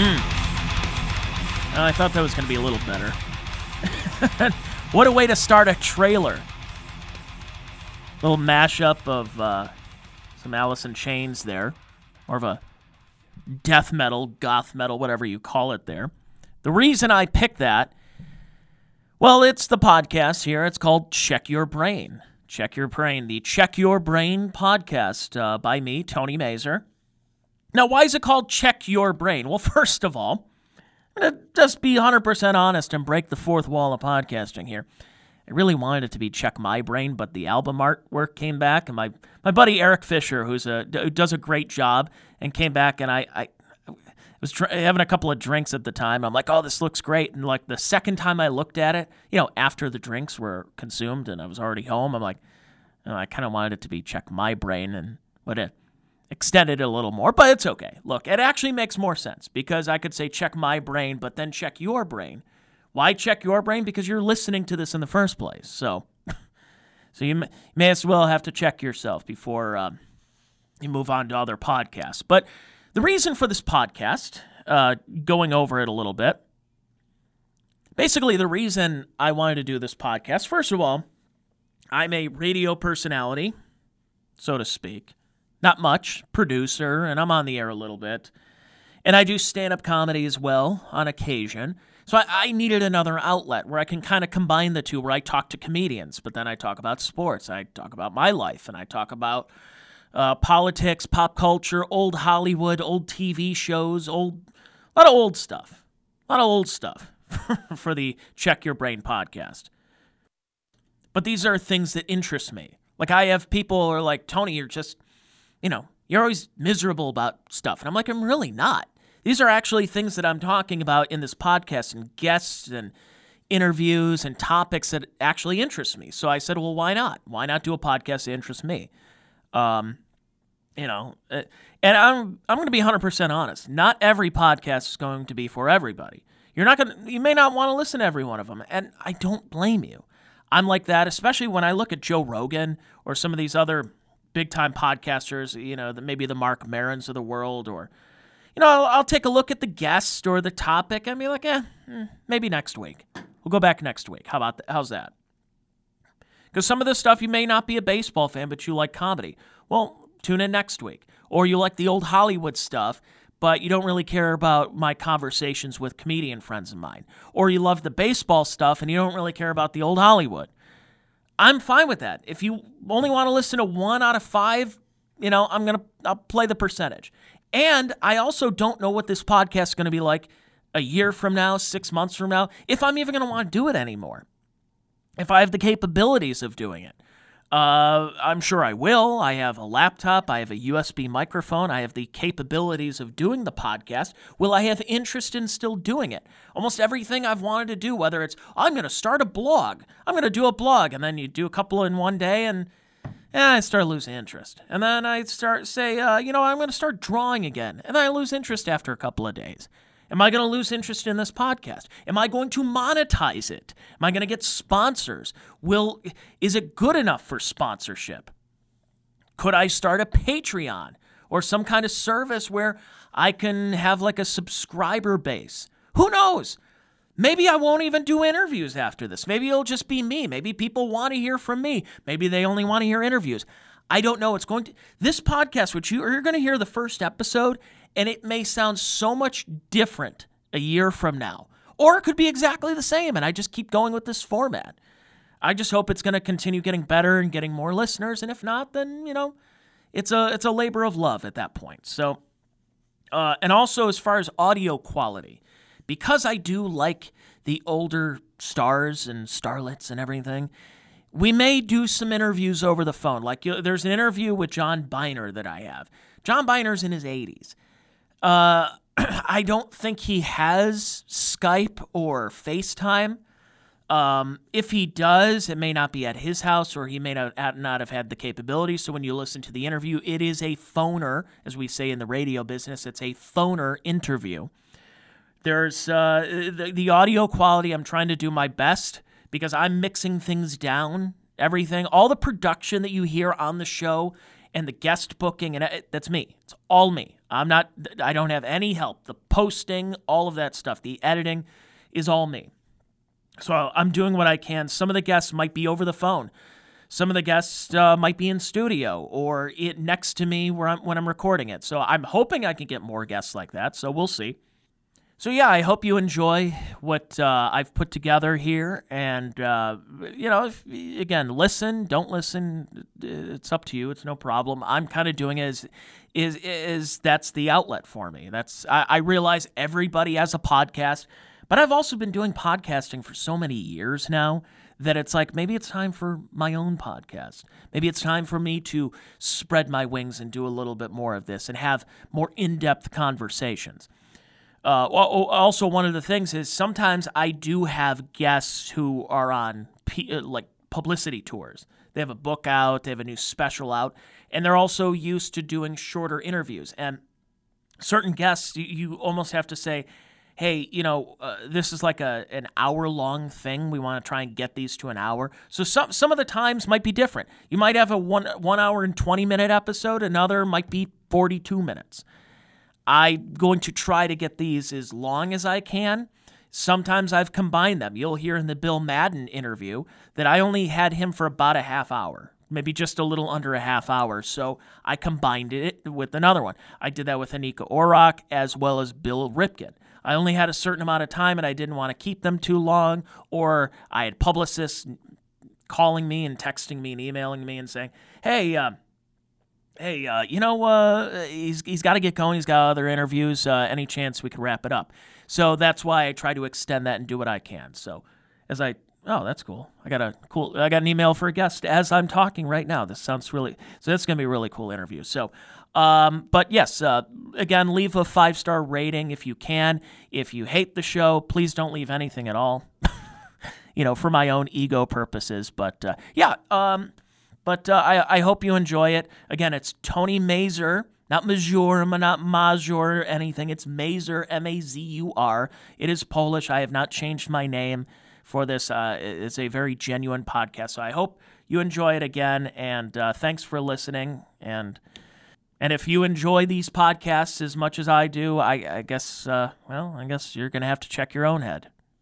Oh, I thought that was going to be a little better. what a way to start a trailer. Little mashup of uh, some Alice in Chains there. More of a death metal, goth metal, whatever you call it there. The reason I picked that, well, it's the podcast here. It's called Check Your Brain. Check Your Brain, the Check Your Brain podcast uh, by me, Tony Mazur. Now, why is it called Check Your Brain? Well, first of all, just be 100% honest and break the fourth wall of podcasting here. I really wanted it to be Check My Brain, but the album artwork came back, and my, my buddy Eric Fisher, who's a, who does a great job, and came back, and I, I was having a couple of drinks at the time. I'm like, oh, this looks great. And like the second time I looked at it, you know, after the drinks were consumed and I was already home, I'm like, oh, I kind of wanted it to be check my brain and what it extended it a little more, but it's okay. Look, it actually makes more sense because I could say check my brain, but then check your brain. Why check your brain? Because you're listening to this in the first place. So, so you may, may as well have to check yourself before um, you move on to other podcasts. But the reason for this podcast, uh, going over it a little bit, basically, the reason I wanted to do this podcast, first of all, I'm a radio personality, so to speak. Not much, producer, and I'm on the air a little bit. And I do stand up comedy as well on occasion. So I, I, needed another outlet where I can kind of combine the two, where I talk to comedians, but then I talk about sports, I talk about my life, and I talk about uh, politics, pop culture, old Hollywood, old TV shows, old a lot of old stuff, a lot of old stuff for the Check Your Brain podcast. But these are things that interest me. Like I have people who are like, Tony, you're just, you know, you're always miserable about stuff, and I'm like, I'm really not. These are actually things that I'm talking about in this podcast and guests and interviews and topics that actually interest me. So I said, well, why not? Why not do a podcast that interests me? Um, you know, uh, and I'm I'm going to be 100% honest. Not every podcast is going to be for everybody. You're not going to you may not want to listen to every one of them, and I don't blame you. I'm like that, especially when I look at Joe Rogan or some of these other big time podcasters, you know, maybe the Marc Marons of the world or you know, I'll, I'll, take a look at the guest or the topic and be like, eh, hmm, maybe next week. We'll go back next week. How about that? How's that? Because some of this stuff you may not be a baseball fan, but you like comedy. Well, tune in next week. Or you like the old Hollywood stuff, but you don't really care about my conversations with comedian friends of mine. Or you love the baseball stuff and you don't really care about the old Hollywood. I'm fine with that. If you only want to listen to one out of five, you know, I'm to I'll play the percentage. And I also don't know what this podcast is to be like a year from now, 6 months from now, if I'm even to want to do it anymore if I have the capabilities of doing it. Uh, I'm sure I will. I have a laptop. I have a USB microphone. I have the capabilities of doing the podcast. Will I have interest in still doing it? Almost everything I've wanted to do, whether it's I'm going to start a blog, I'm going to do a blog, and then you do a couple in one day, and yeah, I start losing interest. And then I start say, uh, you know, I'm going to start drawing again, and then I lose interest after a couple of days. Am I going to lose interest in this podcast? Am I going to monetize it? Am I going to get sponsors? Will is it good enough for sponsorship? Could I start a Patreon or some kind of service where I can have like a subscriber base? Who knows? Maybe I won't even do interviews after this. Maybe it'll just be me. Maybe people want to hear from me. Maybe they only want to hear interviews. I don't know. It's going to this podcast, which you are you're going to hear the first episode, and it may sound so much different a year from now. Or it could be exactly the same, and I just keep going with this format. I just hope it's going to continue getting better and getting more listeners, and if not, then you know, it's a it's a labor of love at that point. So, uh, and also as far as audio quality, because I do like the older stars and starlets and everything, we may do some interviews over the phone. Like there's an interview with John Byner that I have. John Byner's in his 80s. Uh, I don't think he has Skype or FaceTime. Um, if he does, it may not be at his house or he may not, not have had the capability. So when you listen to the interview, it is a phoner, as we say in the radio business, it's a phoner interview. There's uh, the, the audio quality, I'm trying to do my best because I'm mixing things down, everything. All the production that you hear on the show and the guest booking, and it, that's me. It's all me. I'm not. I don't have any help. The posting, all of that stuff, the editing, is all me. So I'm doing what I can. Some of the guests might be over the phone. Some of the guests uh, might be in studio or it next to me where I'm, when I'm recording it. So I'm hoping I can get more guests like that. So we'll see. So yeah, I hope you enjoy what uh, I've put together here, and uh, you know, if, again, listen, don't listen. It's up to you. It's no problem. I'm kind of doing it as is is that's the outlet for me. That's I, I realize everybody has a podcast, but I've also been doing podcasting for so many years now that it's like maybe it's time for my own podcast. Maybe it's time for me to spread my wings and do a little bit more of this and have more in depth conversations. Uh, also, one of the things is sometimes I do have guests who are on P- uh, like publicity tours. They have a book out, they have a new special out, and they're also used to doing shorter interviews. And certain guests, you, you almost have to say, hey, you know, uh, this is like a an hour long thing. We want to try and get these to an hour. So some some of the times might be different. You might have a one one hour and twenty minute episode. Another might be forty two minutes. I'm going to try to get these as long as I can. Sometimes I've combined them. You'll hear in the Bill Madden interview that I only had him for about a half hour, maybe just a little under a half hour. So I combined it with another one. I did that with Anika Orrock as well as Bill Ripken. I only had a certain amount of time and I didn't want to keep them too long, or I had publicists calling me and texting me and emailing me and saying, hey, uh, hey, uh, you know, uh, he's, he's got to get going. He's got other interviews. Uh, any chance we could wrap it up? So that's why I try to extend that and do what I can. So as I, oh, that's cool. I got a cool, I got an email for a guest as I'm talking right now. This sounds really, so that's going to be a really cool interview. So, um, but yes, uh, again, leave a five star rating if you can. If you hate the show, please don't leave anything at all. you know, for my own ego purposes. But uh, yeah, um, but uh, I, I hope you enjoy it. Again, it's Tony Mazur, not Mazur, not Mazur, or anything. It's Mazur, M A Z U R. It is Polish. I have not changed my name for this. Uh, it's a very genuine podcast. So I hope you enjoy it again. And uh, thanks for listening. And and if you enjoy these podcasts as much as I do, I, I guess, uh, well, I guess you're going to have to check your own head.